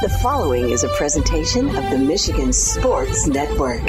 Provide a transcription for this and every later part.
The following is a presentation of the Michigan Sports Network.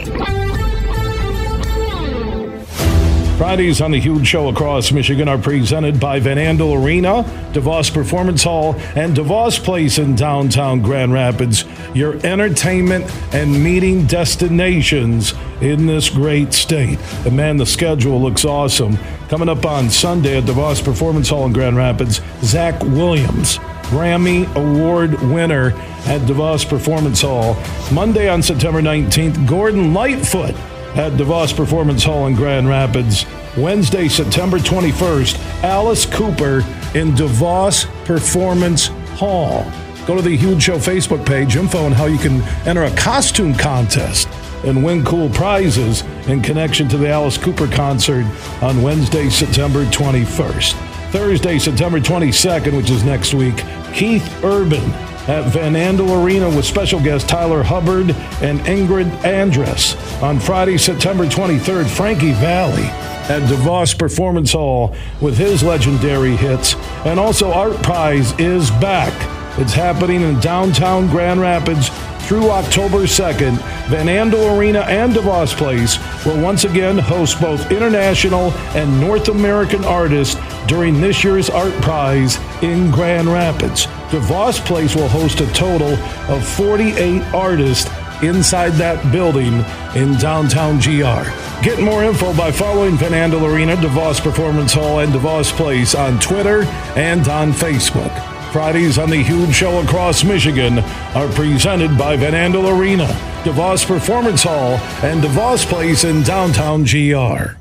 Fridays on the Huge Show across Michigan are presented by Van Andel Arena, DeVos Performance Hall, and DeVos Place in downtown Grand Rapids, your entertainment and meeting destinations in this great state. And man, the schedule looks awesome. Coming up on Sunday at DeVos Performance Hall in Grand Rapids, Zach Williams. Grammy Award winner at DeVos Performance Hall. Monday on September 19th, Gordon Lightfoot at DeVos Performance Hall in Grand Rapids. Wednesday, September 21st, Alice Cooper in DeVos Performance Hall. Go to the Huge Show Facebook page, info on how you can enter a costume contest and win cool prizes in connection to the Alice Cooper concert on Wednesday, September 21st. Thursday, September 22nd, which is next week, Keith Urban at Van Andel Arena with special guest Tyler Hubbard and Ingrid Andress. On Friday, September 23rd, Frankie Valli at DeVos Performance Hall with his legendary hits. And also, Art Prize is back. It's happening in downtown Grand Rapids through October 2nd. Van Andel Arena and DeVos Place will once again host both international and North American artists during this year's Art Prize in Grand Rapids. DeVos Place will host a total of 48 artists inside that building in downtown GR. Get more info by following Van Andel Arena, DeVos Performance Hall, and DeVos Place on Twitter and on Facebook. Fridays on the Huge Show across Michigan are presented by Van Andel Arena, DeVos Performance Hall, and DeVos Place in downtown GR.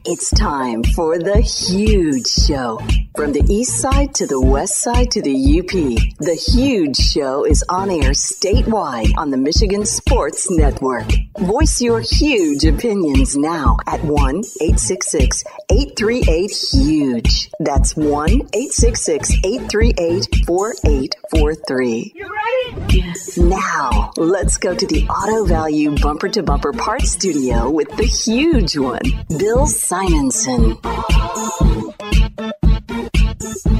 It's time for the huge show. From the east side to the west side to the UP, the huge show is on air statewide on the Michigan Sports Network. Voice your huge opinions now at 1 866 838 HUGE. That's 1 866 838 4843. You ready? Yes. Now, let's go to the Auto Value Bumper to Bumper Parts Studio with the huge one, Bill Simonson.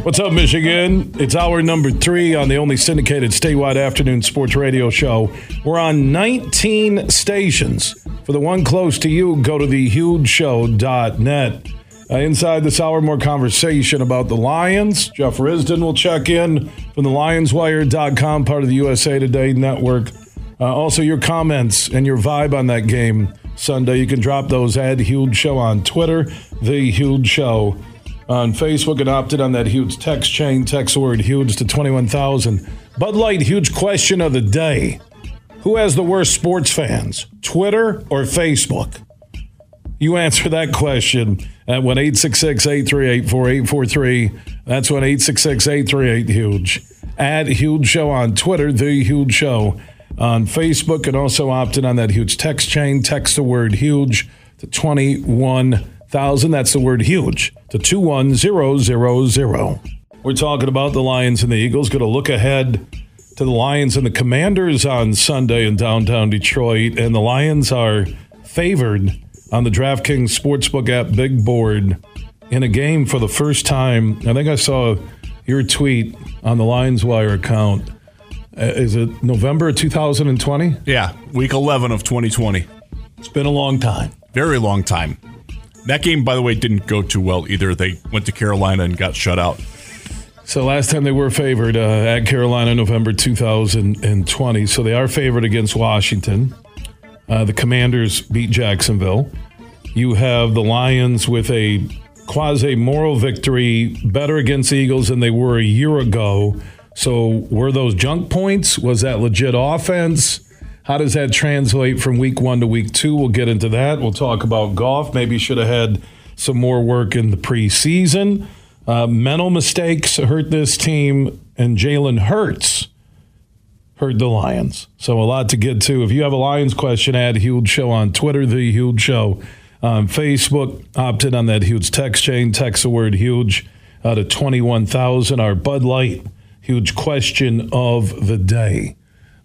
What's up, Michigan? It's hour number three on the only syndicated statewide afternoon sports radio show. We're on 19 stations. For the one close to you, go to thehugeshow.net. Uh, inside this hour, more conversation about the Lions. Jeff Risdon will check in from the LionsWire.com, part of the USA Today network. Uh, also, your comments and your vibe on that game Sunday. You can drop those at Huge Show on Twitter, The Huge Show on Facebook, and opted on that huge text chain. Text word huge to 21,000. Bud Light, huge question of the day. Who has the worst sports fans, Twitter or Facebook? You answer that question at 1 866 838 4843. That's 1 866 838 Huge. At Huge Show on Twitter, The Huge Show on Facebook, and also opted on that huge text chain. Text the word huge to 21,000. That's the word huge to 21000. We're talking about the Lions and the Eagles. Going to look ahead to the Lions and the Commanders on Sunday in downtown Detroit. And the Lions are favored on the DraftKings Sportsbook app big board in a game for the first time. I think I saw your tweet on the Lions Wire account. Uh, is it November 2020? Yeah, week 11 of 2020. It's been a long time. Very long time. That game, by the way, didn't go too well either. They went to Carolina and got shut out. So last time they were favored uh, at Carolina, November 2020. So they are favored against Washington. Uh, the Commanders beat Jacksonville. You have the Lions with a quasi moral victory, better against the Eagles than they were a year ago. So were those junk points? Was that legit offense? How does that translate from week one to week two? We'll get into that. We'll talk about Goff. Maybe should have had some more work in the preseason. Uh, mental mistakes hurt this team, and Jalen Hurts hurt the Lions. So a lot to get to. If you have a Lions question, add Huge Show on Twitter, the Huge Show on Facebook. Opted on that huge text chain. Text the word huge out of 21,000. Our Bud Light huge question of the day.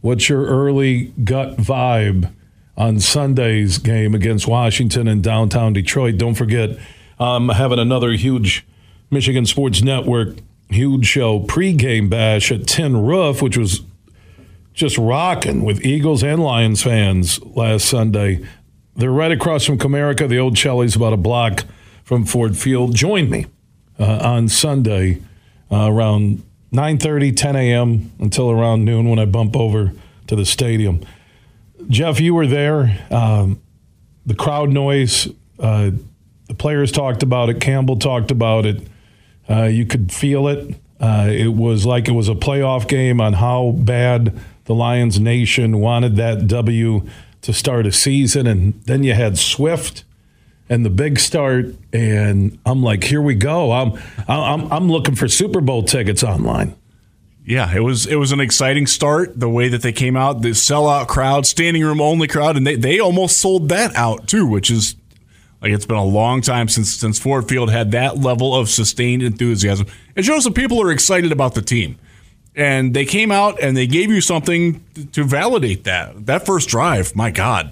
What's your early gut vibe on Sunday's game against Washington in downtown Detroit. Don't forget, um, having another huge Michigan Sports Network huge show pregame bash at Tin Roof, which was just rocking with Eagles and Lions fans last Sunday. They're right across from Comerica. The old Cheli's about a block from Ford Field. Join me uh, on Sunday uh, around 9.30, 10 a.m. until around noon when I bump over to the stadium. Jeff, you were there. Um, the crowd noise, uh, the players talked about it. Campbell talked about it. Uh, you could feel it. Uh, it was like it was a playoff game on how bad the Lions Nation wanted that W to start a season. And then you had Swift and the big start. And I'm like, here we go. I'm, I'm, I'm looking for Super Bowl tickets online. Yeah, it was it was an exciting start. The way that they came out, the sellout crowd, standing room only crowd, and they, they almost sold that out too, which is like it's been a long time since since Ford Field had that level of sustained enthusiasm. It shows that people are excited about the team. And they came out and they gave you something to validate that. That first drive, my God.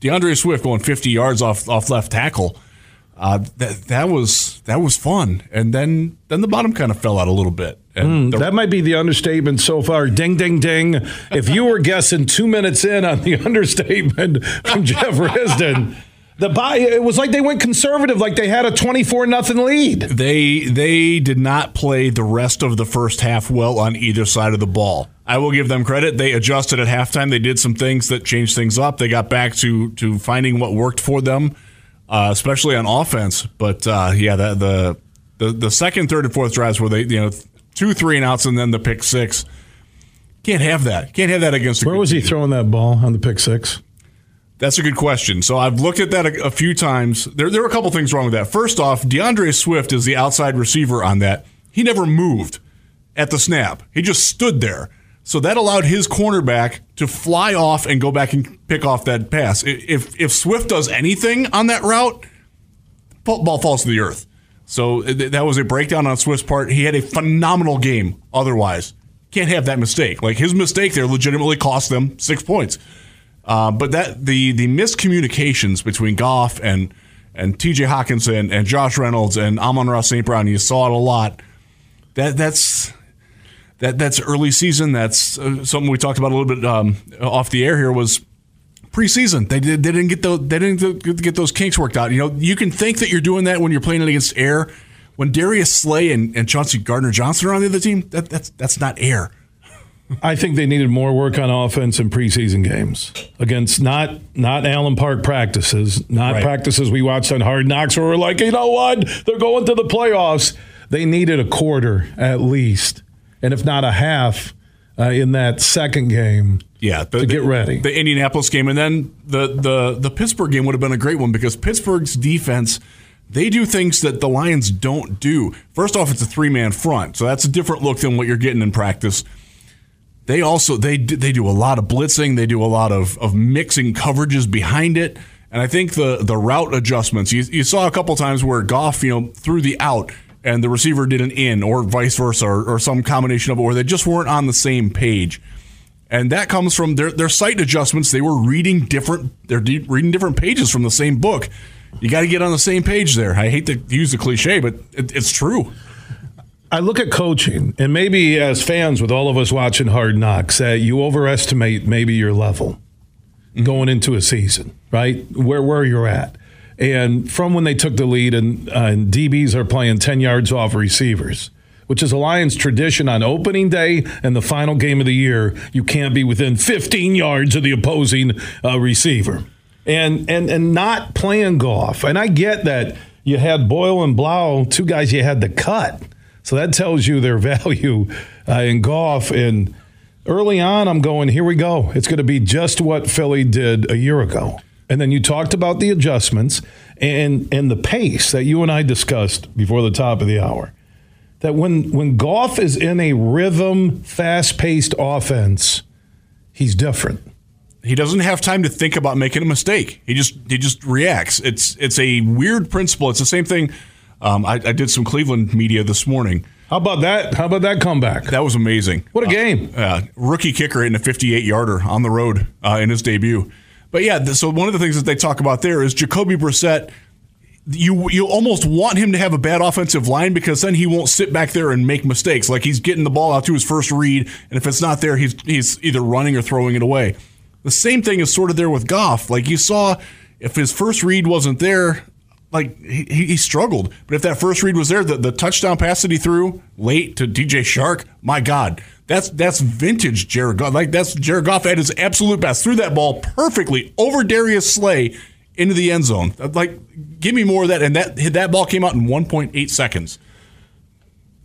D'Andre Swift going 50 yards off off left tackle. Uh, that that was that was fun, and then then the bottom kind of fell out a little bit. Mm, the, that might be the understatement so far. Ding, ding, ding! If you were guessing two minutes in on the understatement from Jeff Risdon, the buy it was like they went conservative, like they had a twenty-four nothing lead. They they did not play the rest of the first half well on either side of the ball. I will give them credit. They adjusted at halftime. They did some things that changed things up. They got back to to finding what worked for them, uh, especially on offense. But uh, yeah, the, the the the second, third, and fourth drives where they you know two three and outs and then the pick six. Can't have that. Can't have that against. Where was team. he throwing that ball on the pick six? That's a good question. So I've looked at that a, a, few times. There, there are a couple things wrong with that. First off, D'Andre Swift is the outside receiver on that. He never moved at the snap. He just stood there. So that allowed his cornerback to fly off and go back and pick off that pass. If if Swift does anything on that route, ball falls to the earth. So that was a breakdown on Swift's part. He had a phenomenal game. Otherwise, can't have that mistake. Like his mistake there legitimately cost them six points. Uh, but that the the miscommunications between Goff and and T.J. Hockenson and Josh Reynolds and Amon-Ra St. Brown, you saw it a lot. That that's that that's early season. That's uh, something we talked about a little bit um, off the air here. Was preseason. They did they didn't get those they didn't get those kinks worked out. You know, you can think that you're doing that when you're playing it against air. When Darius Slay and, and Chauncey Gardner Johnson are on the other team, that, that's that's not air. I think they needed more work on offense in preseason games against not not Allen Park practices, not right. practices we watched on Hard Knocks where we're like, you know what, they're going to the playoffs. They needed a quarter at least, and if not a half, uh, in that second game. Yeah, the, to get ready. The, the Indianapolis game, and then the the the Pittsburgh game would have been a great one because Pittsburgh's defense they do things that the Lions don't do. First off, it's a three man front, so that's a different look than what you're getting in practice they also they they do a lot of blitzing. They do a lot of, of mixing coverages behind it. And I think the the route adjustments you, you saw a couple times where Goff you know threw the out and the receiver did an in or vice versa or, or some combination of it where they just weren't on the same page. And that comes from their their sight adjustments. They were reading different they're de- reading different pages from the same book. You got to get on the same page there. I hate to use the cliche, but it, it's true. I look at coaching, and maybe as fans, with all of us watching Hard Knocks, you overestimate maybe your level going into a season, right? Where where you're at, and from when they took the lead, and, uh, and DBs are playing ten yards off receivers, which is a Lions tradition on opening day and the final game of the year. You can't be within 15 yards of the opposing uh, receiver, and and and not playing golf. And I get that you had Boyle and Blough, two guys you had to cut so that tells you their value uh, in golf. And early on, I'm going, here we go. It's going to be just what Philly did a year ago. And then you talked about the adjustments and and the pace that you and I discussed before the top of the hour. That when when Goff is in a rhythm, fast-paced offense, he's different. He doesn't have time to think about making a mistake. He just he just reacts. It's it's a weird principle. It's the same thing um, I, I, did some Cleveland media this morning. How about that? How about that comeback? That was amazing. What a game! Uh, uh, rookie kicker in a 58 yarder on the road uh, in his debut. But yeah, th- so one of the things that they talk about there is Jacoby Brissett. You you almost want him to have a bad offensive line because then he won't sit back there and make mistakes. Like he's getting the ball out to his first read, and if it's not there, he's he's either running or throwing it away. The same thing is sort of there with Goff. Like you saw, if his first read wasn't there, like he, he struggled. But if that first read was there, the, the touchdown pass that he threw late to DJ Chark, my God, that's that's vintage Jared Goff. Like that's Jared Goff at his absolute best. Threw that ball perfectly over Darius Slay into the end zone. Like, give me more of that. And that that ball came out in 1.8 seconds.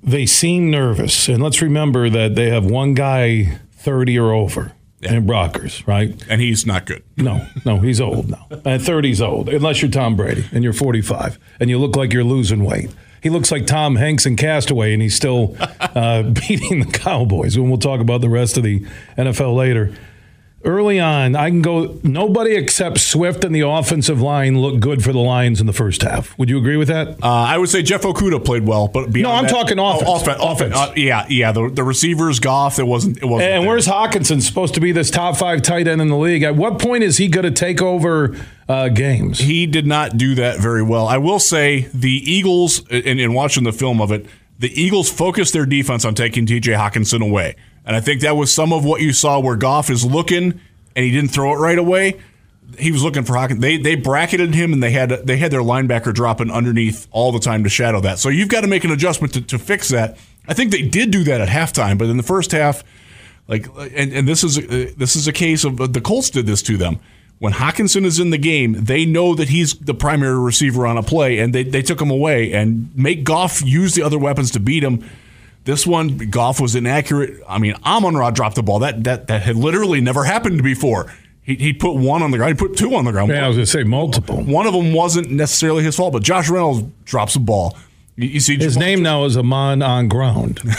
They seem nervous, and let's remember that they have one guy 30 or over yeah. in Brockers, right? And he's not good. No, no, he's old now. And 30's old, unless you're Tom Brady and you're 45 and you look like you're losing weight. He looks like Tom Hanks in Castaway, and he's still uh, beating the Cowboys. And we'll talk about the rest of the NFL later early on, I can go. Nobody except Swift and the offensive line looked good for the Lions in the first half. Would you agree with that? Uh, I would say Jeff Okudah played well, but no, I'm that, talking offense. Oh, offense, offense. Uh, yeah, yeah. The, the receivers, Goff. It wasn't. It wasn't. And there. where's Hockenson supposed to be this top five tight end in the league? At what point is he going to take over uh, games? He did not do that very well. I will say the Eagles, in, in watching the film of it, the Eagles focused their defense on taking T.J. Hockenson away. And I think that was some of what you saw where Goff is looking and he didn't throw it right away. He was looking for Hawkins. They they bracketed him and they had they had their linebacker dropping underneath all the time to shadow that. So you've got to make an adjustment to, to fix that. I think they did do that at halftime, but in the first half, like and, and this is uh, this is a case of uh, the Colts did this to them. When Hockenson is in the game, they know that he's the primary receiver on a play, and they, they took him away and make Goff use the other weapons to beat him. This one, Goff was inaccurate. I mean, Amon Ra dropped the ball. That that that had literally never happened before. He, he put one on the ground. He put two on the ground. Yeah, I was going to say multiple. One of them wasn't necessarily his fault, but Josh Reynolds drops a ball. You, you see, his name now is Amon on ground.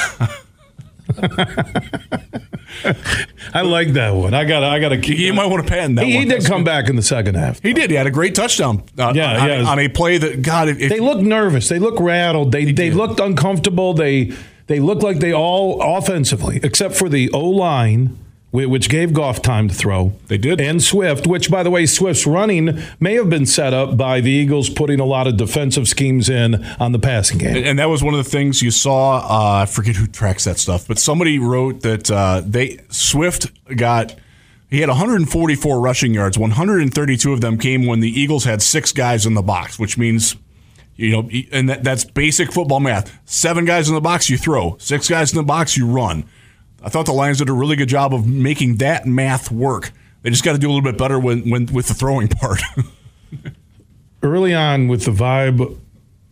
I like that one. I got. I got to keep. You might want to pan that. He, he did come back in the second half. He did. He had a great touchdown. Uh, yeah, on, yeah. On a play that God, if, they looked nervous. They looked rattled. They they looked uncomfortable. They they looked like they all offensively, except for the O line, which gave Goff time to throw. They did. And Swift, which, by the way, Swift's running may have been set up by the Eagles putting a lot of defensive schemes in on the passing game. And that was one of the things you saw. Uh, I forget who tracks that stuff, but somebody wrote that uh, they Swift got. He had 144 rushing yards. 132 of them came when the Eagles had six guys in the box, which means you know, and that, that's basic football math. Seven guys in the box, you throw. Six guys in the box, you run. I thought the Lions did a really good job of making that math work. They just got to do a little bit better when, when with the throwing part. Early on, with the vibe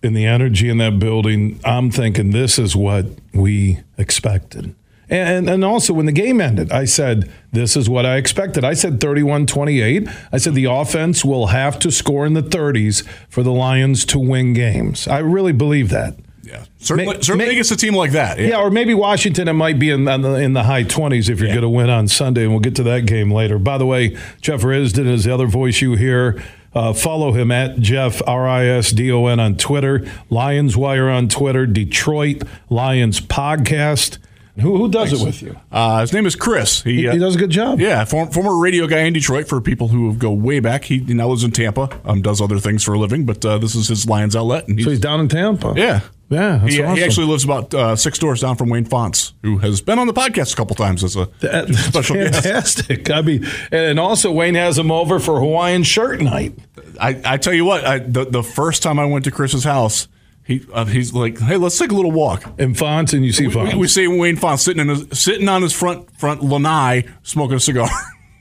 and the energy in that building, I'm thinking this is what we expected. And, and also, when the game ended, I said, This is what I expected. I said 31 28. I said the offense will have to score in the 30s for the Lions to win games. I really believe that. Yeah, certainly, may, certainly may, against a team like that. Yeah. yeah. or maybe Washington. It might be in the, in the high twenties if you're yeah. going to win on Sunday, and we'll get to that game later. By the way, Jeff Risdon is the other voice you hear. Uh, follow him at Jeff R I S D O N on Twitter, Lions Wire on Twitter, Detroit Lions podcast. Who, who does Thanks. it with you? Uh, his name is Chris. He, he, uh, he does a good job. Yeah, form, former radio guy in Detroit. For people who go way back, he, now lives in Tampa. Um, does other things for a living, but uh, this is his Lions outlet. And he's, so he's down in Tampa. Yeah, yeah. He, awesome. he, actually lives about uh, six doors down from Wayne Fontes, who has been on the podcast a couple times as a that, special fantastic. I mean, and also Wayne has him over for Hawaiian shirt night. I, I tell you what, I, the the first time I went to Chris's house he uh, he's like, hey, let's take a little walk. And Fontes, and you see Fontes. We, we see Wayne Fontes sitting in his, sitting on his front front lanai smoking a cigar.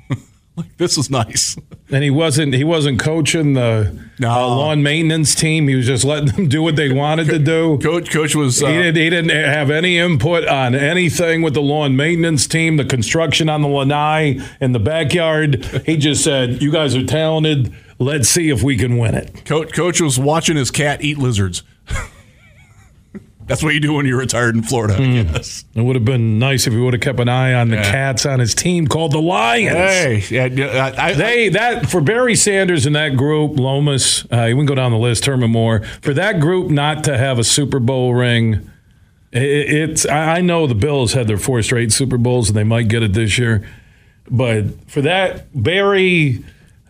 like this is nice. And he wasn't he wasn't coaching the no. uh, lawn maintenance team. He was just letting them do what they wanted to do. Coach coach was uh, he, did, he didn't have any input on anything with the lawn maintenance team, the construction on the lanai in the backyard. He just said, "You guys are talented. Let's see if we can win it." Coach coach was watching his cat eat lizards. That's what you do when you're retired in Florida. Mm. It would have been nice if he would have kept an eye on the yeah. cats on his team called the Lions. Hey, yeah, I, I, they that for Barry Sanders and that group, Lomas, uh, you can go down the list, Herman Moore, for that group not to have a Super Bowl ring. It, it's I know the Bills had their four straight Super Bowls and they might get it this year, but for that Barry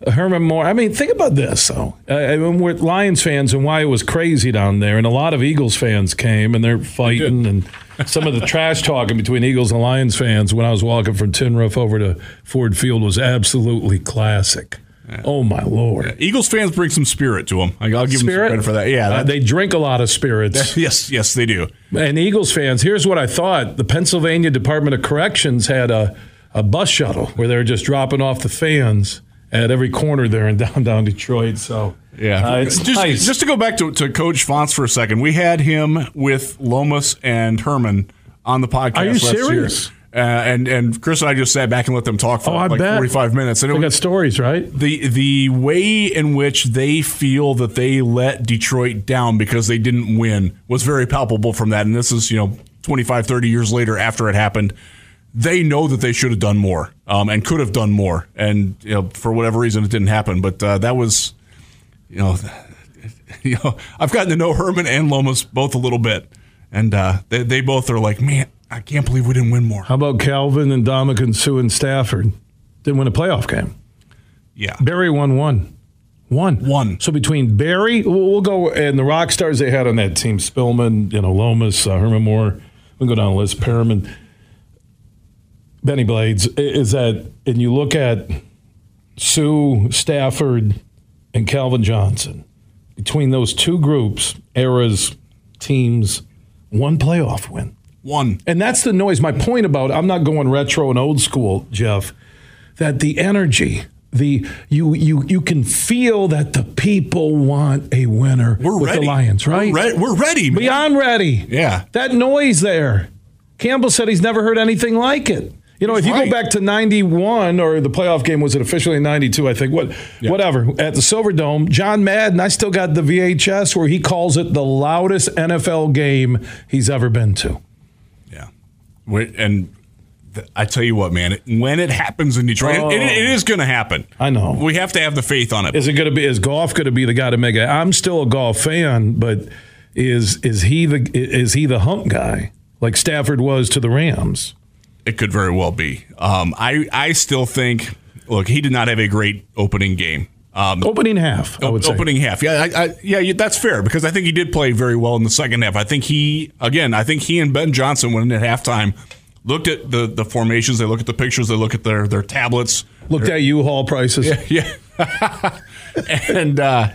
Herman Moore. I mean, think about this, though. Uh, I mean, we're Lions fans and why it was crazy down there, and a lot of Eagles fans came and they're fighting, and some of the trash talking between Eagles and Lions fans when I was walking from Tin Roof over to Ford Field was absolutely classic. Oh my lord! Eagles fans bring some spirit to them. I'll give Spirit them some credit for that. Yeah, Uh, they drink a lot of spirits. yes, yes, they do. And Eagles fans, here's what I thought: the Pennsylvania Department of Corrections had a a bus shuttle where they were just dropping off the fans at every corner there in downtown Detroit. So Yeah, uh, it's just nice. just to go back to, to Coach Fontes for a second. We had him with Lomas and Herman on the podcast. Are you last year. serious? Uh, and and Chris and I just sat back and let them talk for Oh, like bet. forty five minutes. And it they got stories, right? the the way in which they feel that they let Detroit down because they didn't win was very palpable from that. And this is you know 25, 30 years later after it happened. They know that they should have done more um, and could have done more, and you know for whatever reason it didn't happen. But uh, that was, you know, you know I've gotten to know Herman and Lomas both a little bit, and uh, they they both are like, man, I can't believe we didn't win more. How about Calvin and Ndamukong Suh and Stafford? Didn't win a playoff game. Yeah, Barry won one. One. One. So between Barry, we'll, we'll go, and the rock stars they had on that team, Spielman, you know, Lomas, uh, Herman Moore, we'll go down the list, Perriman, Benny Blades, is that, and you look at Suh, Stafford, and Calvin Johnson, between those two groups, eras, teams, one playoff win. one. And that's the noise. My point about I'm not going retro and old school, Jeff. That the energy, the you you you can feel that the people want a winner We're with ready. the Lions, right? We're, re- we're ready. Man. Beyond ready. Yeah. That noise there. Campbell said he's never heard anything like it. You know, if you right. go back to 91 or the playoff game was it officially 92, I think. What whatever. At the Silver Dome, John Madden, I still got the VHS where he calls it the loudest NFL game he's ever been to. Yeah. And I tell you what, man, when it happens in Detroit, it- it, it oh. is going to happen. I know. We have to have the faith on it. Is it going to be? Is Goff going to be the guy to make it? I'm still a Goff fan, but is is he the is he the hump guy like Stafford was to the Rams? It could very well be. Um, I I still think. Look, he did not have a great opening game. Um, Opening half, I would say. opening half, yeah, I, I, yeah, that's fair because I think he did play very well in the second half. I think he, again, I think he and Ben Johnson went in at halftime, looked at the the formations, they look at the pictures, they look at their their tablets, Looked at U-Haul prices. Yeah. and uh,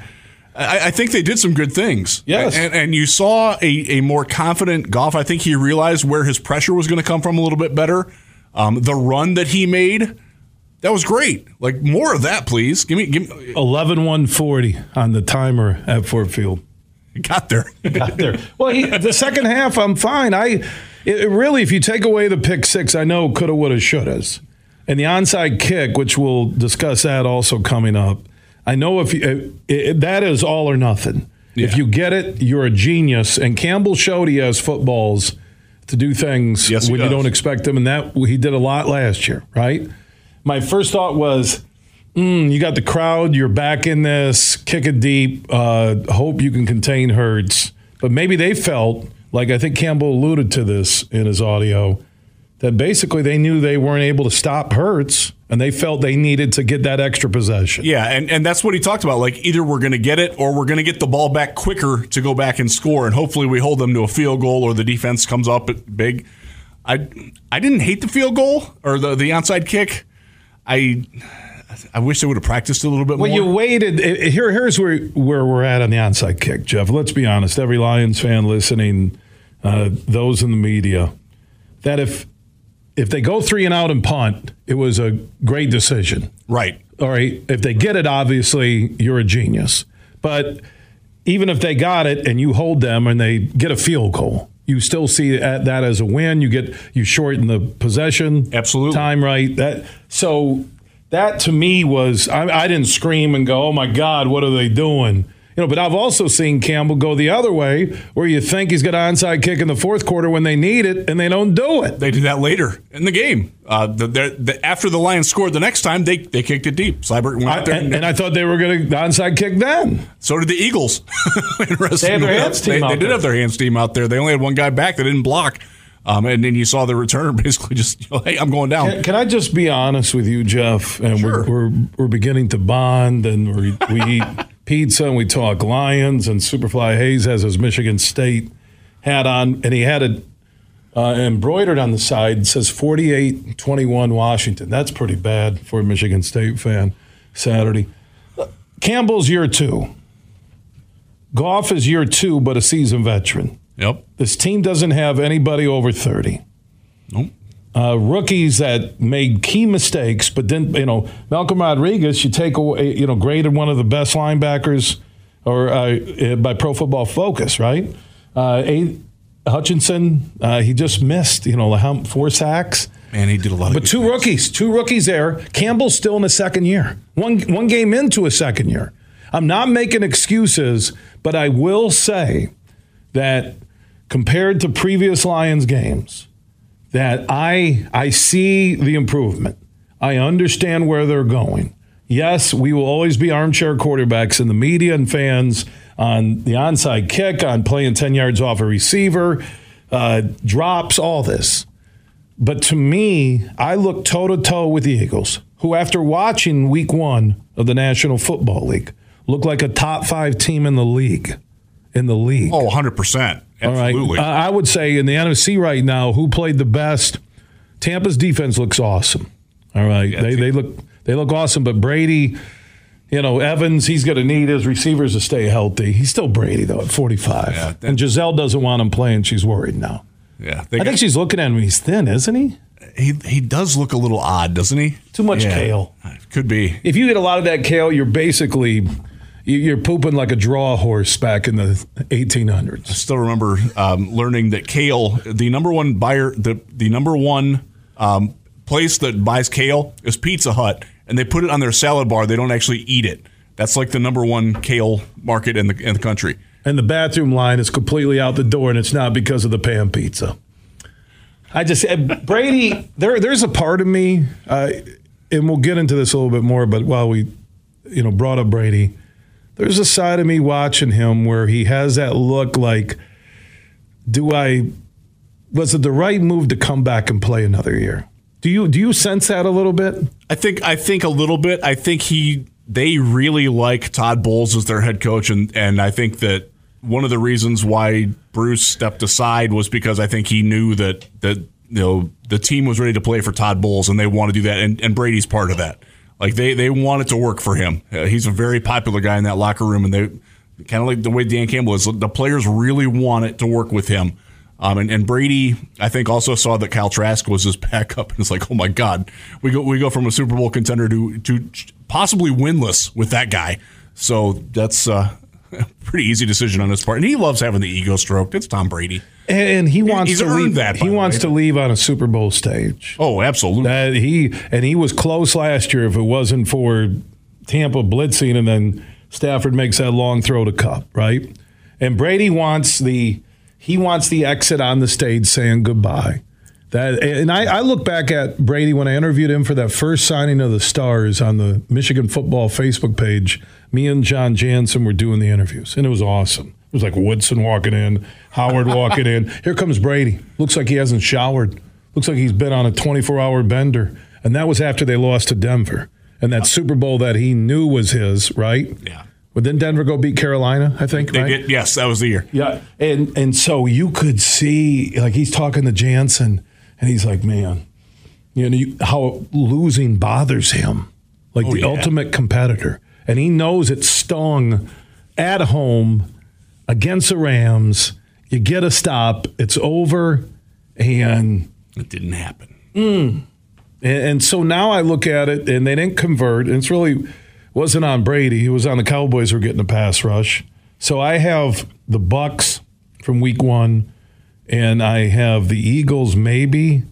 I, I think they did some good things. Yes. And, and you saw a, a more confident Goff. I think he realized where his pressure was going to come from a little bit better. Um, the run that he made, that was great. Like more of that, please. Give me, give me, 11 140 on the timer at Ford Field. got there. Got there. Well, he, the second half, I'm fine. I it, it really, if you take away the pick six, I know coulda, woulda, shouldas, and the onside kick, which we'll discuss that also coming up. I know if you, it, it, that is all or nothing. If you get it, you're a genius. And Campbell showed he has footballs to do things Yes, he when you don't expect them, and that he did a lot last year, right? My first thought was, mm, you got the crowd, you're back in this, kick it deep, uh, hope you can contain Hurts. But maybe they felt, like I think Campbell alluded to this in his audio, that basically they knew they weren't able to stop Hurts, and they felt they needed to get that extra possession. Yeah, and, and that's what he talked about. Like either we're going to get it or we're going to get the ball back quicker to go back and score, and hopefully we hold them to a field goal or the defense comes up big. I I didn't hate the field goal or the the onside kick. I I wish they would have practiced a little bit Well, more. Well, you waited. eh, eh, Here, here's where where we're at on the onside kick, Jeff. Let's be honest. Every Lions fan listening, uh, those in the media, that if if they go three and out and punt, it was a great decision. right. All right. If they get it, obviously you're a genius. But even if they got it and you hold them and they get a field goal, you still see that as a win. You get you shorten the possession Absolutely. time right. That so that to me was I, I didn't scream and go, oh my god, what are they doing? You know, but I've also seen Campbell go the other way, where you think he's got an onside kick in the fourth quarter when they need it, and they don't do it. They did that later in the game. Uh, the, the, the, after the Lions scored the next time, they they kicked it deep. Seibert went I, out there. and, and I thought they were going to onside kick then. So did the Eagles. They had their hands team They, out they did there. have their hands team out there. They only had one guy back that didn't block. Um, and then you saw the returner basically just, you know, hey, I'm going down. Can, can I just be honest with you, Jeff? And Sure. we're, we're we're beginning to bond, and we we eat pizza, and we talk Lions, and Superfly Hayes has his Michigan State hat on, and he had it uh, embroidered on the side. Says 48-21 Washington. That's pretty bad for a Michigan State fan. Saturday. Campbell's year two. Goff is year two, but a seasoned veteran. Yep. This team doesn't have anybody over 30 Nope. Uh, rookies that made key mistakes, but then you know Malcolm Rodriguez, you take away, you know, graded one of the best linebackers, or uh, uh, by Pro Football Focus, right? Uh, a, Hutchinson, uh, he just missed, you know, hum- four sacks. Man, he did a lot of But two things. rookies, two rookies there. Campbell's still in his second year. One one game into a second year. I'm not making excuses, but I will say that compared to previous Lions games, that I I see the improvement. I understand where they're going. Yes, we will always be armchair quarterbacks in the media and fans on the onside kick, on playing 10 yards off a receiver, uh, drops, all this. But to me, I look toe to toe with the Eagles, who, after watching week one of the National Football League, look like a top five team in the league. In the league. Oh, 100%. All right. Absolutely. Uh, I would say in the NFC right now, who played the best? Tampa's defense looks awesome. All right. they, they look they look awesome, but Brady, you know, Evans, he's going to need his receivers to stay healthy. He's still Brady though at 45. Yeah, that- and Gisele doesn't want him playing. She's worried now. yeah. I got- think she's looking at him. He's thin, isn't he? he, he does look a little odd, doesn't he? Too much Yeah. kale. Could be. If you get a lot of that kale, you're basically you're pooping like a draw horse back in the 1800s. I still remember um, learning that kale, the number one buyer, the the number one um, place that buys kale is Pizza Hut, and they put it on their salad bar. They don't actually eat it. That's like the number one kale market in the in the country. and the bathroom line is completely out the door, and it's not because of the pan pizza. I just uh, Brady. There, there's a part of me, uh, and we'll get into this a little bit more. But while we, you know, brought up Brady, there's a side of me watching him where he has that look like, do I? Was it the right move to come back and play another year? Do you do you sense that a little bit? I think I think a little bit. I think he they really like Todd Bowles as their head coach, and and I think that one of the reasons why Bruce stepped aside was because I think he knew that that you know the team was ready to play for Todd Bowles, and they want to do that, and, and Brady's part of that. Like they they want it to work for him. Uh, he's a very popular guy in that locker room, and they kind of like the way Dan Campbell is. The players really want it to work with him. Um, and, and Brady, I think, also saw that Kyle Trask was his backup, and it's like, oh my God, we go we go from a Super Bowl contender to to possibly winless with that guy. So that's uh, pretty easy decision on his part, and he loves having the ego stroked. It's Tom Brady. And he wants he's to leave. that, he wants way. to leave on a Super Bowl stage. Oh, absolutely. That he and he was close last year. If it wasn't for Tampa blitzing, and then Stafford makes that long throw to Kupp, right? And Brady wants the he wants the exit on the stage saying goodbye. That and I, I look back at Brady when I interviewed him for that first signing of the Stars on the Michigan football Facebook page. Me and Jon Jansen were doing the interviews, and it was awesome. It was like Woodson walking in, Howard walking in. Here comes Brady. Looks like he hasn't showered. Looks like he's been on a 24 hour bender. And that was after they lost to Denver. And that Super Bowl that he knew was his, right? Yeah. But then Denver go beat Carolina, I think, They right? did, yes, that was the year. Yeah, and and so you could see like he's talking to Jansen, and he's like, "Man, you know you, how losing bothers him, like Oh, the yeah. ultimate competitor, and he knows it stung at home against the Rams. You get a stop, it's over, and It didn't happen. Mm. and, and so now I look at it, and they didn't convert. And it's really wasn't on Brady. It was on the Cowboys who were getting the pass rush. So I have the Bucs from Week One, and I have the Eagles maybe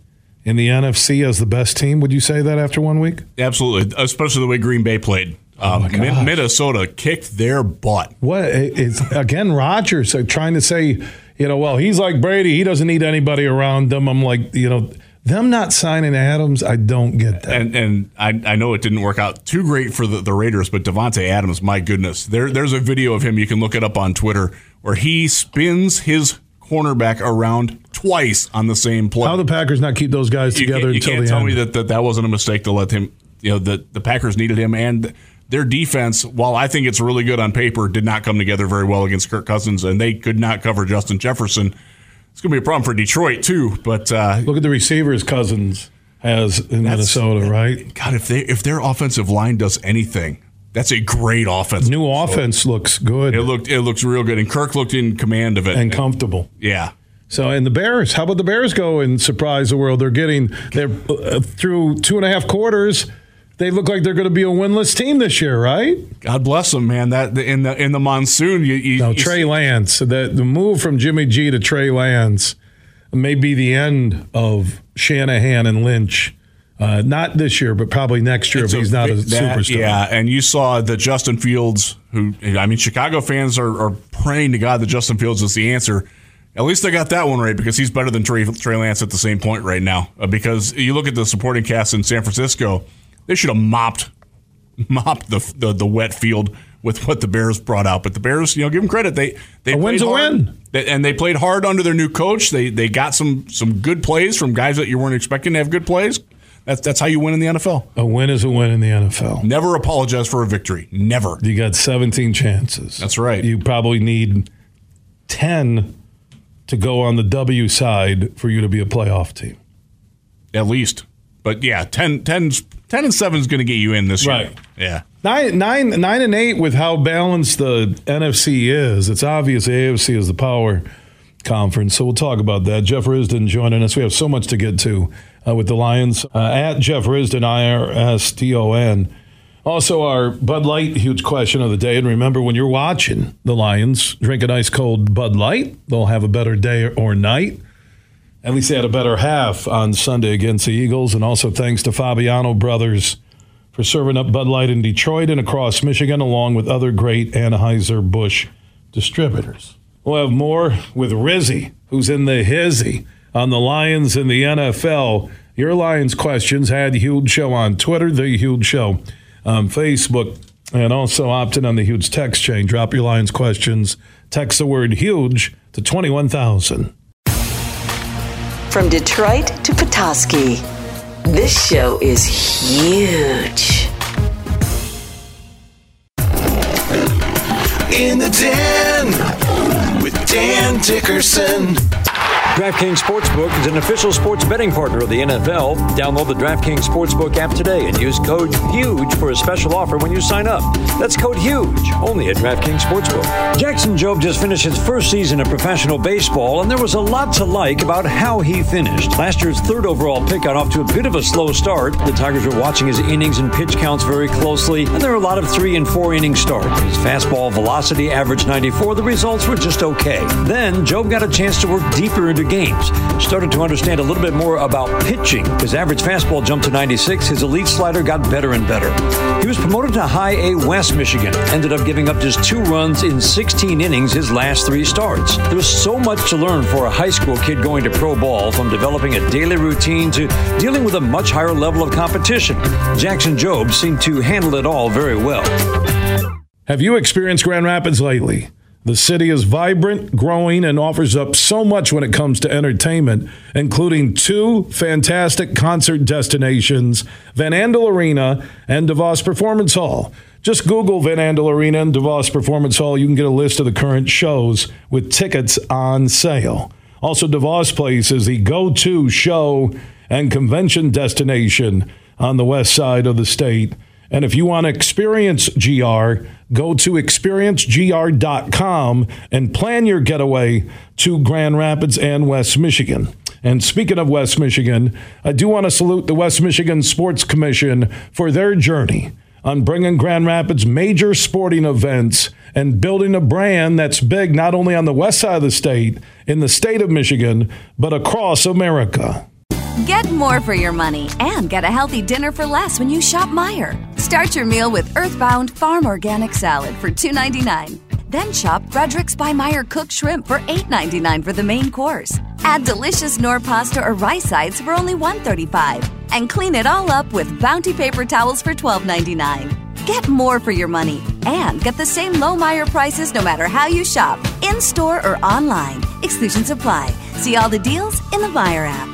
in the NFC as the best team. Would you say that after one week? Absolutely, especially the way Green Bay played. Um, my Mi- Minnesota kicked their butt. What it's again? Rodgers uh, trying to say, you know, well, he's like Brady. He doesn't need anybody around him. I'm like, you know, them not signing Adams. I don't get that. And and I, I know it didn't work out too great for the, the Raiders, but Davante Adams, my goodness, there there's a video of him. You can look it up on Twitter where he spins his cornerback around twice on the same play. How the Packers not keep those guys you together can't, you until can't the tell end? me that, that that wasn't a mistake to let him. You know, the the Packers needed him, and their defense, while I think it's really good on paper, did not come together very well against Kirk Cousins, and they could not cover Justin Jefferson. It's going to be a problem for Detroit too. But uh, Look at the receivers Cousins has in Minnesota, right? God, if they if their offensive line does anything, that's a great offense. New offense looks good It looked it looks real good, and Kirk looked in command of it. and comfortable. yeah, So, and the Bears, how about the Bears go and surprise the world? They're getting, they're uh, through two and a half quarters. They look like they're going to be a winless team this year, right? God bless them, man. That in the in the monsoon, you, you, No, you- Trey Lance. The, the move from Jimmy G to Trey Lance may be the end of Shanahan and Lynch. Uh, not this year, but probably next year It's if he's not a that- superstar. Yeah, and you saw that Justin Fields, who I mean, Chicago fans are, are praying to God that Justin Fields is the answer. At least they got that one right because he's better than Trey, Trey Lance at the same point right now. Uh, because you look at the supporting cast in San Francisco, they should have mopped mopped the, the the wet field with what the Bears brought out. But the Bears, you know, give them credit. They they A win's a hard. win. They- and they played hard under their new coach. They they got some some good plays from guys that you weren't expecting to have good plays. That's that's how you win in the NFL. A win is a win in the NFL. Never apologize for a victory. Never. You got 17 chances. That's right. You probably need 10 to go on the W side for you to be a playoff team. At least. But yeah, 10, 10, 10 and 7 is going to get you in this year. Right. Yeah. Nine, nine, nine and eight with how balanced the NFC is. It's obvious the AFC is the power conference. So we'll talk about that. Jeff Risdon joining us. We have so much to get to uh, with the Lions. Uh, at Jeff Risdon, I R S D O N. Also, our Bud Light huge question of the day. And remember, when you're watching the Lions drink an ice cold Bud Light, they'll have a better day or night. At least they had a better half on Sunday against the Eagles. And also thanks to Fabiano Brothers for serving up Bud Light in Detroit and across Michigan, along with other great Anheuser-Busch distributors. We'll have more with Rizzy, who's in the hizzy on the Lions in the NFL. Your Lions questions had Huge Show on Twitter, The Huge Show on Facebook, and also opt in on the Huge text chain. Drop your Lions questions. Text the word HUGE to 21,000. From Detroit to Petoskey, this show is huge. In the den with Dan Dickerson. DraftKings Sportsbook is an official sports betting partner of the NFL. Download the DraftKings Sportsbook app today and use code HUGE for a special offer when you sign up. That's code HUGE, only at DraftKings Sportsbook. Jackson Jobe just finished his first season of professional baseball, and there was a lot to like about how he finished. Last year's third overall pick got off to a bit of a slow start. The Tigers were watching his innings and pitch counts very closely, and there were a lot of three and four inning starts. His fastball velocity averaged 94. The results were just okay. Then Jobe got a chance to work deeper into games. Started to understand a little bit more about pitching. His average fastball jumped to 96. His elite slider got better and better. He was promoted to High A West Michigan. Ended up giving up just two runs in 16 innings his last three starts. There's so much to learn for a high school kid going to pro ball, from developing a daily routine to dealing with a much higher level of competition. Jackson Jobe seemed to handle it all very well. Have you experienced Grand Rapids lately? The city is vibrant, growing, and offers up so much when it comes to entertainment, including two fantastic concert destinations, Van Andel Arena and DeVos Performance Hall. Just Google Van Andel Arena and DeVos Performance Hall. You can get a list of the current shows with tickets on sale. Also, DeVos Place is the go to show and convention destination on the west side of the state. And if you want to experience GR, go to experiencegr.com and plan your getaway to Grand Rapids and West Michigan. And speaking of West Michigan, I do want to salute the West Michigan Sports Commission for their journey on bringing Grand Rapids major sporting events and building a brand that's big not only on the west side of the state, in the state of Michigan, but across America. Get more for your money and get a healthy dinner for less when you shop Meijer. Start your meal with Earthbound Farm Organic Salad for $2.99. Then shop Fredericks by Meijer cooked shrimp for $8.99 for the main course. Add delicious Knorr pasta or rice sides for only $1.35. And clean it all up with Bounty paper towels for $12.99. Get more for your money and get the same low Meijer prices no matter how you shop, in store or online. Exclusions apply. See all the deals in the Meijer app.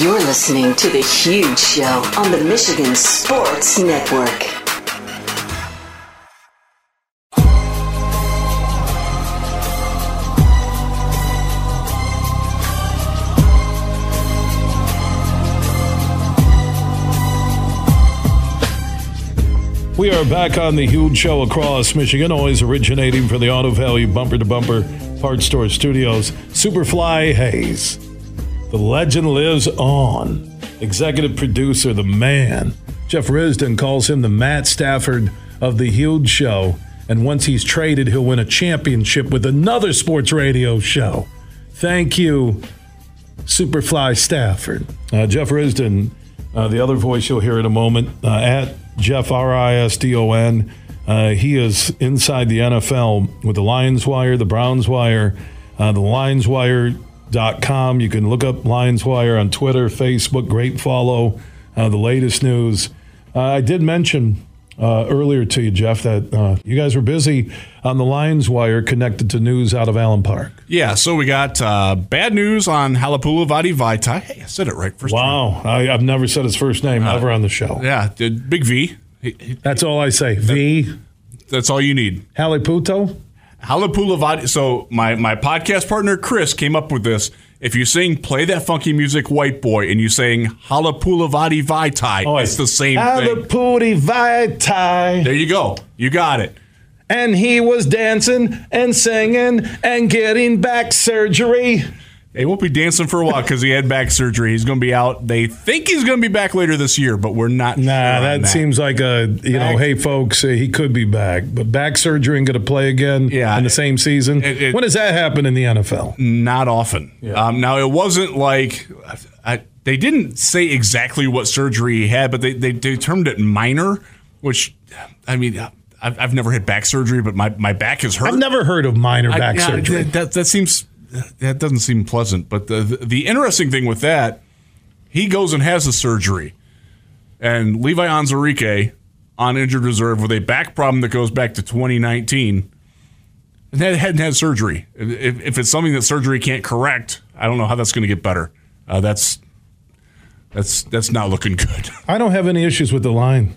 You're listening to The Huge Show on the Michigan Sports Network. We are back on the huge show across Michigan, always originating from the Auto Value Bumper to Bumper Parts Store Studios. Superfly Hayes. The legend lives on. Executive producer, the man. Jeff Risdon calls him the Matt Stafford of the huge show. And once he's traded, he'll win a championship with another sports radio show. Thank you, Superfly Stafford. Uh, Jeff Risdon, uh, the other voice you'll hear in a moment, uh, at Jeff R I S D O N. Uh, he is inside the NFL with the Lions Wire, the Browns Wire, uh, the Lions Wire.com. You can look up Lions Wire on Twitter, Facebook. Great follow. Uh, the latest news. Uh, I did mention uh, earlier to you, Jeff, that uh, you guys were busy on the Lions Wire connected to news out of Allen Park. Yeah, so we got uh, bad news on Halapoulivaati Vaitai. Hey, I said it right first time. Wow. I, I've never said his first name ever on the show. Yeah, Big V. That's all I say. V. That's all you need. Haliputo? Halapoulivaati. So my my podcast partner Chris came up with this. If you sing "Play That Funky Music, White Boy" and you sing "Halapoulivaati Vaitai," it's the same thing. Haliputi Vaitai. There you go. You got it. And he was dancing and singing and getting back surgery. He won't be dancing for a while because he had back surgery. He's going to be out. They think he's going to be back later this year, but we're not. Nah, sure on that, seems like a you know, hey folks, uh, he could be back, but back surgery and going to play again Yeah. in the same season. It- it- when does that happen in the NFL? not often. Um, now it wasn't like I, they didn't say exactly what surgery he had, but they they, they termed it minor, which I mean. I've, I've never had back surgery, but my, my back is hurt. I've never heard of minor I- back yeah, surgery. That, that, that seems that doesn't seem pleasant. But the, the the interesting thing with that, he goes and has the surgery, and Levi Onwuzurike on injured reserve with a back problem that goes back to 2019, and that hadn't had surgery. If, if it's something that surgery can't correct, I don't know how that's going to get better. Uh, that's that's that's not looking good. I don't have any issues with the line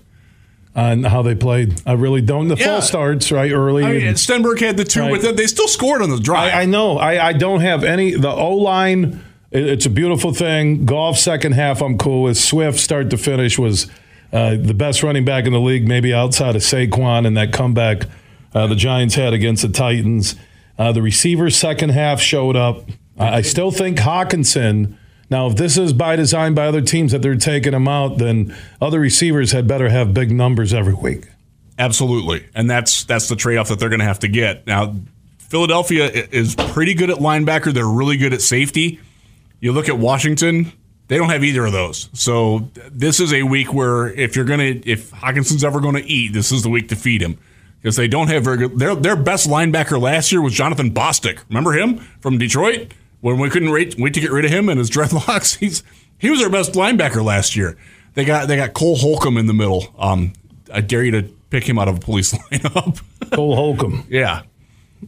on how they played. I really don't. The Yeah. starts right early. I mean, and- Stenberg had the two, Right. but they- they still scored on the drive. I, I know. I, I don't have any. The O line, it- it's a beautiful thing. Goff second half, I'm cool with. Swift start to finish was uh, the best running back in the league, maybe outside of Saquon and that comeback uh, the Giants had against the Titans. Uh, the receivers second half showed up. I, I still think Hockenson. Now, if this is by design by other teams that they're taking him out, then other receivers had better have big numbers every week. Absolutely, and that's that's the trade off that they're going to have to get. Now, Philadelphia is pretty good at linebacker. They're really good at safety. You look at Washington; they don't have either of those. So this is a week where if you're gonna, if Hockenson's ever going to eat, this is the week to feed him because they don't have very good. Their their best linebacker last year was Jonathan Bostic. Remember him from Detroit when we couldn't wait, wait to get rid of him and his dreadlocks. He's he was our best linebacker last year. They got they got Cole Holcomb in the middle. Um, I dare you to pick him out of a police lineup. Cole Holcomb. yeah,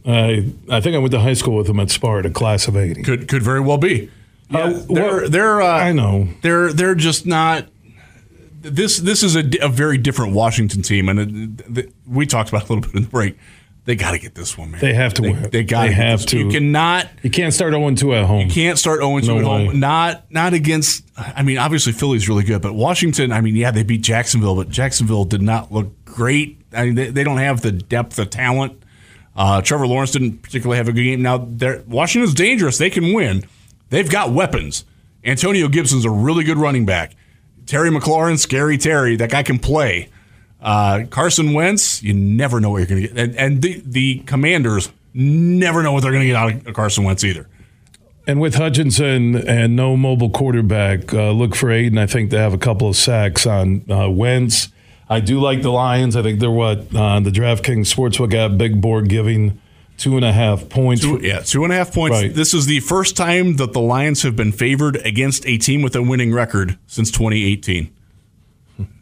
I I think I went to high school with him at Sparta, class of '80. could could very well be. Yeah, Uh, they're they're uh, I know. they're they're just not. This this is a, a very different Washington team, and it, we talked about it a little bit in the break. They got to get this one, man. They have to They, win. they got to have to. You cannot You can't start 0 2 at home. You can't start 0 2 No at home. Not not against. I mean, obviously Philly's really good, but Washington. I mean, yeah, they beat Jacksonville, but Jacksonville did not look great. I mean, they, they don't have the depth of talent. Uh, Trevor Lawrence didn't particularly have a good game. Now, Washington's dangerous. They can win. They've got weapons. Antonio Gibson's a really good running back. Terry McLaurin, scary Terry, that guy can play. Uh, Carson Wentz, you never know what you're going to get. And, and the, the commanders never know what they're going to get out of Carson Wentz either. And with Hutchinson and no mobile quarterback, uh, look for Aidan. I think they have a couple of sacks on uh, Wentz. I do like the Lions. I think they're what uh, the DraftKings Sportsbook app, big board giving two and a half points. Two, yeah, two and a half points. Right. This is the first time that the Lions have been favored against a team with a winning record since 2018.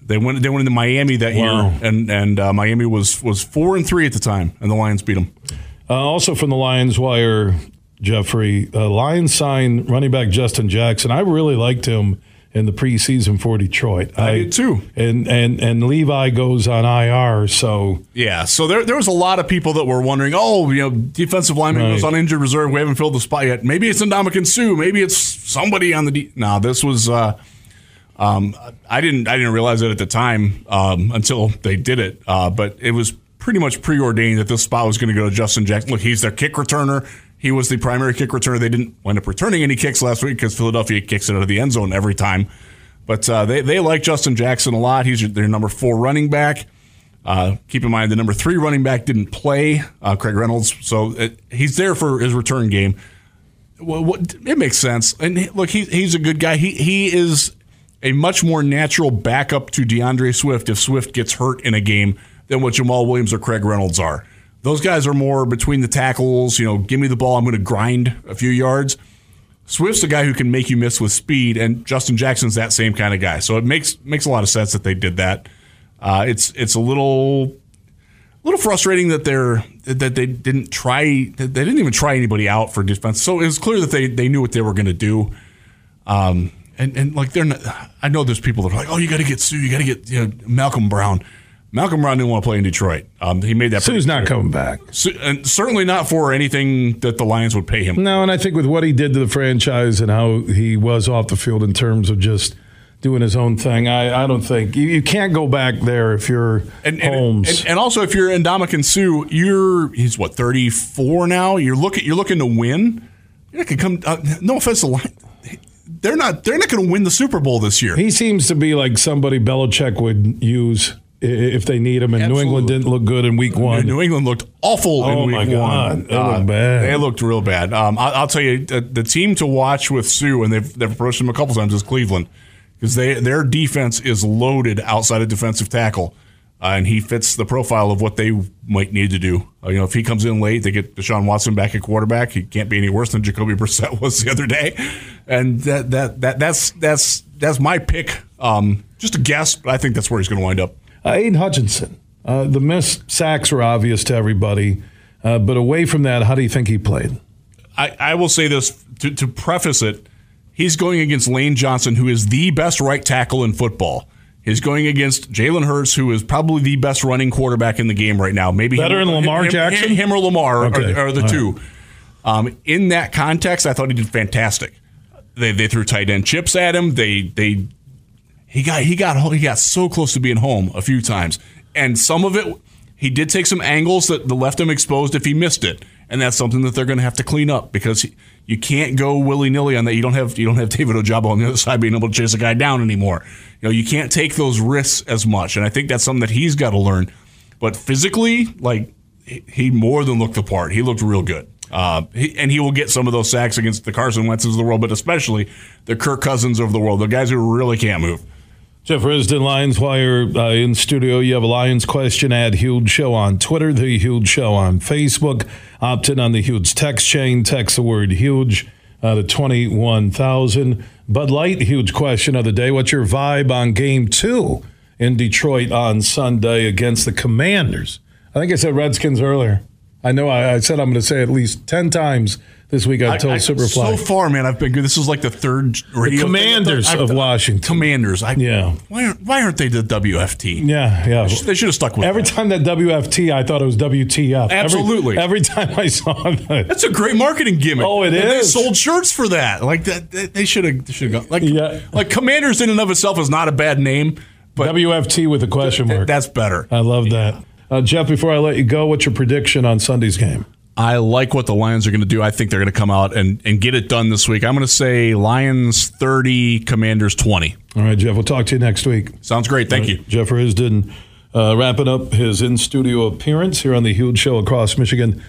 They went. They went into Miami that Wow. year, and and uh, Miami was was four and three at the time, and the Lions beat them. Uh, also from the Lions wire, Jeffrey, uh, Lions signed running back Justin Jackson. I really liked him in the preseason for Detroit. I did too. And and and Levi goes on IR, so Yeah, so there there was a lot of people that were wondering, oh, you know, defensive lineman Right. goes on injured reserve. We haven't filled the spot yet. Maybe it's Ndamukong Suh. Maybe it's somebody on the. De- no, this was. Uh, um, I didn't I didn't realize it at the time um, until they did it. Uh, but it was pretty much preordained that this spot was going to go to Justin Jackson. Look, he's their kick returner. He was the primary kick returner. They didn't wind up returning any kicks last week because Philadelphia kicks it out of the end zone every time. But uh, they they like Justin Jackson a lot. He's their number four running back. Uh, keep in mind the number three running back didn't play, uh, Craig Reynolds, so it, he's there for his return game. Well, what, it makes sense. And look, he, he's a good guy. He he is a much more natural backup to D'Andre Swift if Swift gets hurt in a game than what Jamaal Williams or Craig Reynolds are. Those guys are more between the tackles. You know, give me the ball. I'm going to grind a few yards. Swift's a guy who can make you miss with speed, and Justin Jackson's that same kind of guy. So it makes makes a lot of sense that they did that. Uh, it's it's a little a little frustrating that they're that they didn't try they didn't even try anybody out for defense. So it was clear that they they knew what they were going to do. Um, and and like they're not. I know there's people that are like, oh, you got to get Suh, you got to get you know, Malcom Brown. Malcom Brown didn't want to play in Detroit. Um, he made that. Suh's not coming back. Su- and certainly not for anything that the Lions would pay him. No, and I think with what he did to the franchise and how he was off the field in terms of just doing his own thing, I, I don't think you, you can't go back there if you're And, and, Holmes. and, and also, if you're Ndamukong Suh, you're he's what 34 now. You're looking you're looking to win. You're come. Uh, no offense to line, they're not they're not going to win the Super Bowl this year. he seems to be like somebody Belichick would use if they need him. And New England didn't look good in Week One. New England looked awful Oh, in week one. Uh, They looked bad. They looked real bad. Um, I, I'll tell you, the, the team to watch with Suh, and they've, they've approached him a couple times, is Cleveland because they their defense is loaded outside of defensive tackle, uh, and he fits the profile of what they might need to do. Uh, you know, if he comes in late, they get Deshaun Watson back at quarterback. He can't be any worse than Jacoby Brissett was the other day, and that that, that that's that's that's my pick. Um, just a guess, but I think that's where he's going to wind up. Uh, Aidan Hutchinson. Uh, the missed sacks were obvious to everybody, uh, but away from that, how do you think he played? I, I will say this to, to preface it. He's going against Lane Johnson, who is the best right tackle in football. He's going against Jalen Hurts, who is probably the best running quarterback in the game right now. Maybe Better him, than Lamar him- Jackson? Him, or Lamar are- Okay. are, the All two. Um, in that context, I thought he did fantastic. They, they threw tight end chips at him. They they he got he got he got so close to being home a few times, and some of it he did take some angles that left him exposed if he missed it, and that's something that they're going to have to clean up because he- you can't go willy nilly on that. You don't have you don't have David Ojabo on the other side being able to chase a guy down anymore. You know you can't take those risks as much, and I think that's something that he's got to learn. But physically, like he- more than looked the part. He looked real good. Uh, he, and he will get some of those sacks against the Carson Wentzes of the world, but especially the Kirk Cousins of the world, the guys who really can't move. Jeff Risdon, Lions Wire uh, in studio. You have a Lions question at Huge Show on Twitter, The Huge Show on Facebook. Opt in on the Huge text chain. Text the word huge uh, to 21,000. Bud Light, huge question of the day. What's your vibe on game two in Detroit on Sunday against the Commanders? I think I said Redskins earlier. I know I, I said I'm going to say at least 10 times this week I told I- Superfly. So far, man, I've been good. This is like the third radio. thing Commanders I've- of Washington. Commanders. I, Yeah. Why aren't Why aren't they the WFT? yeah, yeah. They should have stuck with it. Every that. time that WFT, I thought it was WTF. Absolutely. Every, time I saw that. That's a great marketing gimmick. Oh, it it is. They sold shirts for that. Like that. They they should have. Should have gone. Like Yeah. like Commanders in and of itself is not a bad name, but WFT with a question mark. that's better. I love that. Uh, Jeff, before I let you go, what's your prediction on Sunday's game? I like what the Lions are going to do. I think they're going to come out and, and get it done this week. I'm going to say Lions 30, Commanders 20. All right, Jeff, we'll talk to you next week. Sounds great. Thank you. Jeff Risdon uh, wrapping up his in studio appearance here on the Huge Show across Michigan.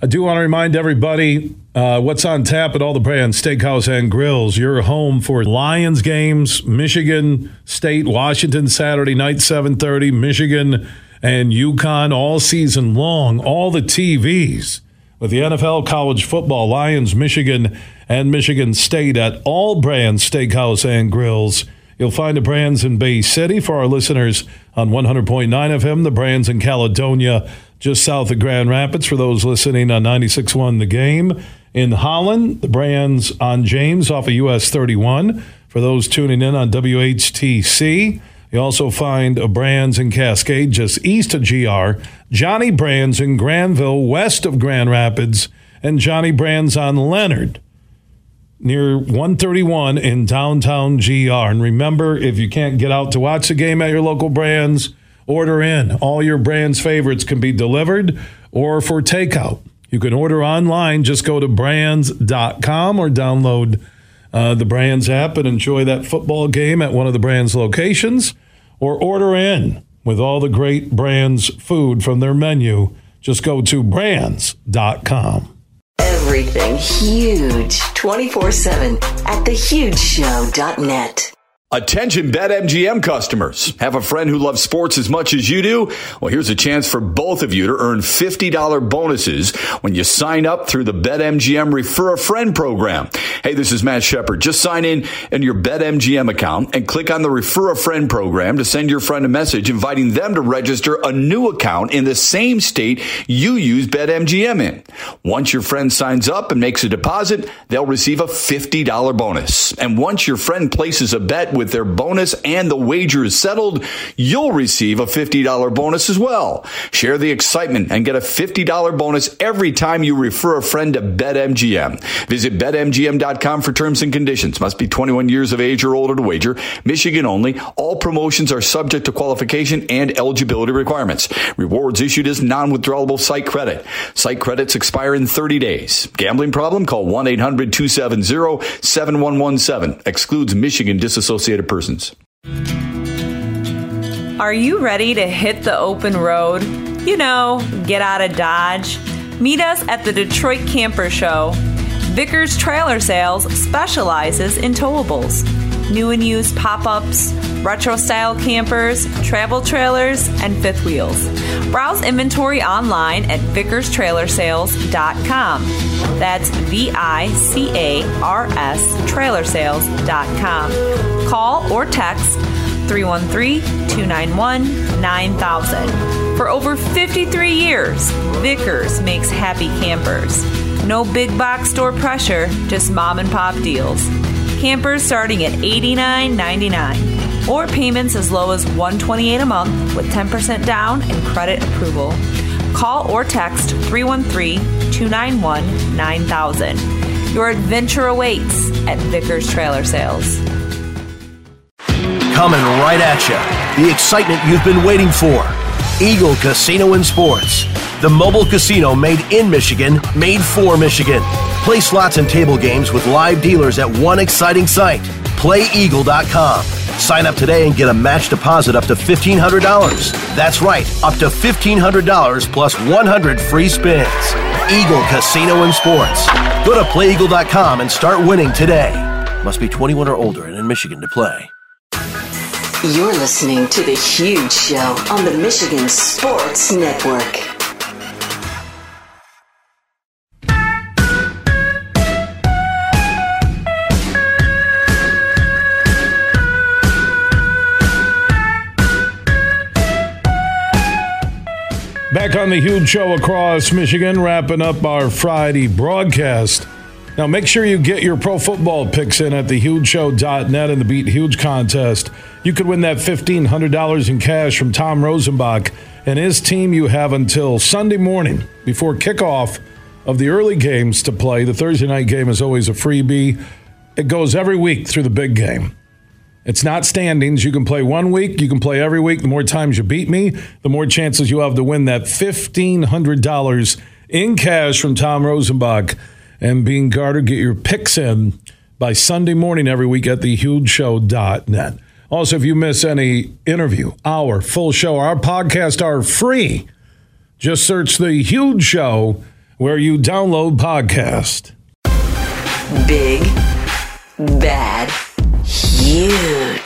I do want to remind everybody uh, what's on tap at all the Brann's steakhouse and grills. Your home for Lions games, Michigan State, Washington Saturday night, 7:30, Michigan and UConn all season long. All the TVs with the NFL, college football, Lions, Michigan, and Michigan State at all Brann's steakhouse and grills. You'll find the Brann's in Bay City for our listeners on 100.9 FM, the Brann's in Caledonia, just south of Grand Rapids for those listening on 96.1 The Game. In Holland, the Brann's on James off of US 31 for those tuning in on WHTC. You also find a Brann's in Cascade just east of GR, Johnny Brann's in Granville west of Grand Rapids, and Johnny Brann's on Leonard near 131 in downtown GR. And remember, if you can't get out to watch the game at your local Brann's, order in. All your Brann's favorites can be delivered or for takeout. You can order online. Just go to branns.com or download uh, the Brann's app and enjoy that football game at one of the Brann's locations or order in with all the great Brann's food from their menu. Just go to branns.com. Everything huge 24 7 at thehugeshow.net. Attention BetMGM customers. Have a friend who loves sports as much as you do? Well, here's a chance for both of you to earn $50 bonuses when you sign up through the BetMGM Refer a Friend program. Hey, this is Matt Shepard. Just sign in in your BetMGM account and click on the Refer a Friend program to send your friend a message inviting them to register a new account in the same state you use BetMGM in. Once your friend signs up and makes a deposit, they'll receive a $50 bonus. And once your friend places a bet with their bonus and the wager is settled, you'll receive a $50 bonus as well. Share the excitement and get a $50 bonus every time you refer a friend to BetMGM. Visit BetMGM.com for terms and conditions. Must be 21 years of age or older to wager. Michigan only. All promotions are subject to qualification and eligibility requirements. Rewards issued as non-withdrawable site credit. Site credits expire in 30 days. Gambling problem? Call 1-800-270-7117. Excludes Michigan disassociated persons. Are you ready to hit the open road? You know, get out of Dodge. Meet us at the Detroit Camper Show. Vicars Trailer Sales specializes in towables, new and used pop ups, retro style campers, travel trailers, and fifth wheels. Browse inventory online at vicarstrailersales.com. That's V I C A R S trailersales.com. Call or text 313 291 9000. For over 53 years, Vicars makes happy campers. No big box store pressure, just mom and pop deals. Campers starting at $89.99 or payments as low as 128 a month with 10% down and credit approval. Call or text 313 291 9000. Your adventure awaits at Vicars Trailer Sales. Coming right at you. The excitement you've been waiting for. Eagle Casino and Sports. The mobile casino made in Michigan, made for Michigan. Play slots and table games with live dealers at one exciting site. PlayEagle.com. Sign up today and get a match deposit up to $1,500. That's right, up to $1,500 plus 100 free spins. Eagle Casino and Sports. Go to PlayEagle.com and start winning today. Must be 21 or older and in Michigan to play. You're listening to The Huge Show on the Michigan Sports Network. Back on the huge show across Michigan, wrapping up our Friday broadcast. Now, make sure you get your pro football picks in at thehugeshow.net in the Beat Huge contest. You could win that $1,500 in cash from Tom Rosenbach and his team. You have until Sunday morning before kickoff of the early games to play. The Thursday night game is always a freebie. It goes every week through the big game. It's not standings. You can play one week, you can play every week. The more times you beat me, the more chances you have to win that $1,500 in cash from Tom Rosenbach and Bean Carter. Get your picks in by Sunday morning every week at thehugeshow.net. Also, if you miss any interview, our full show, our podcast are free. Just search The Huge Show where you download podcast. Big, bad, huge.